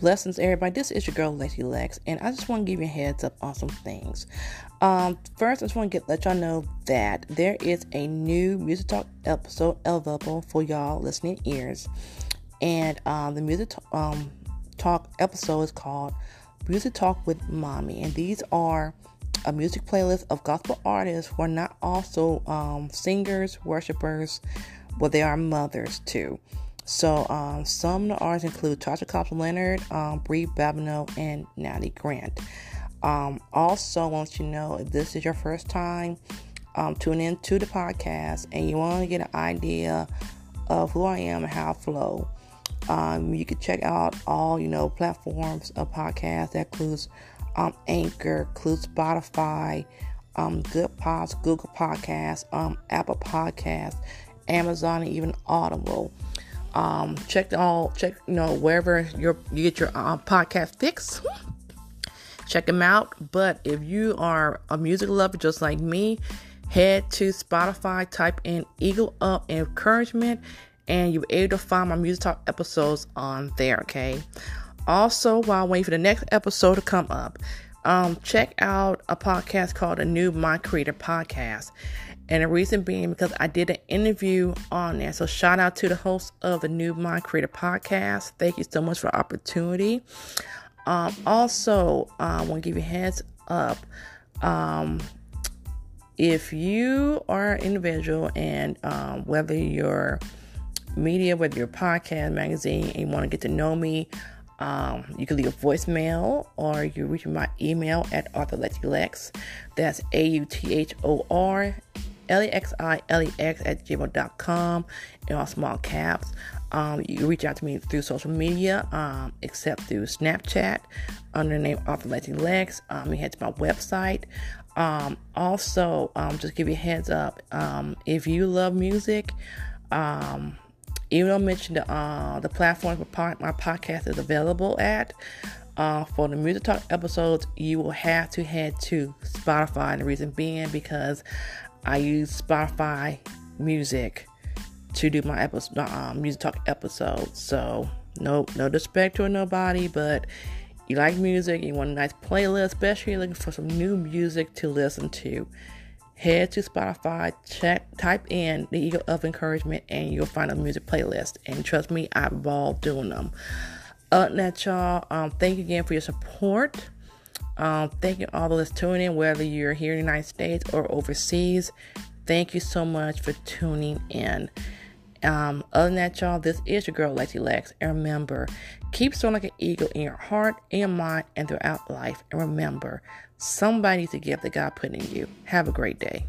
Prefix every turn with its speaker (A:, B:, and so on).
A: Blessings, everybody. This is your girl Lexi Lex, and I just want to give you a heads up on some things. Um, first, I just want to get let y'all know that there is a new music talk episode available for y'all listening ears, and um, the music um, talk episode is called "Music Talk with Mommy," and these are a music playlist of gospel artists who are not also um, singers, worshipers, but they are mothers too. So um, some of the artists include Tasha Cobbs Leonard, um, Bri Babineaux, and Natalie Grant. Um, also, want you to know if this is your first time um, tuning in to the podcast and you want to get an idea of who I am and how I flow, um, you can check out all you know platforms of podcasts that includes um, Anchor, includes Spotify, um, Good Pods, Google Podcasts, um, Apple Podcasts, Amazon, and even Audible. Um, check all check you know wherever your you get your uh, podcast fix. check them out. But if you are a music lover just like me, head to Spotify, type in Eagle Up Encouragement, and you'll be able to find my music talk episodes on there. Okay. Also, while waiting for the next episode to come up, um, check out a podcast called the New Mind Creator Podcast. And the reason being because I did an interview on there. So shout out to the host of the New Mind Creator podcast. Thank you so much for the opportunity. Um, also, I want to give you heads up. Um, if you are an individual and um, whether you're media, whether you're podcast, magazine, and you want to get to know me, um, you can leave a voicemail or you reach my email at authorlex. That's A U T H O R L-E-X-I-L-E-X at gmail.com in all small caps. Um, you reach out to me through social media, um, except through Snapchat under the name Author Lex. Um, you head to my website. Um, also, um, just give you a heads up. Um, if you love music, um, even though I mentioned the, uh, the platform where my podcast is available at, uh, for the music talk episodes, you will have to head to Spotify. And the reason being because I use Spotify Music to do my episode, um, music talk episodes. So no, no disrespect to nobody, but you like music, you want a nice playlist, especially looking for some new music to listen to. Head to Spotify, check, type in the Eagle of Encouragement, and you'll find a music playlist. And trust me, I've ball doing them. Than that, y'all, um, thank you again for your support. Um, thank you all those tuning in, whether you're here in the United States or overseas. Thank you so much for tuning in. Um, other than that, y'all, this is your girl Lexi Lex. And remember, keep soaring like an eagle in your heart, in your mind, and throughout life. And remember, somebody needs to give the God put in you. Have a great day.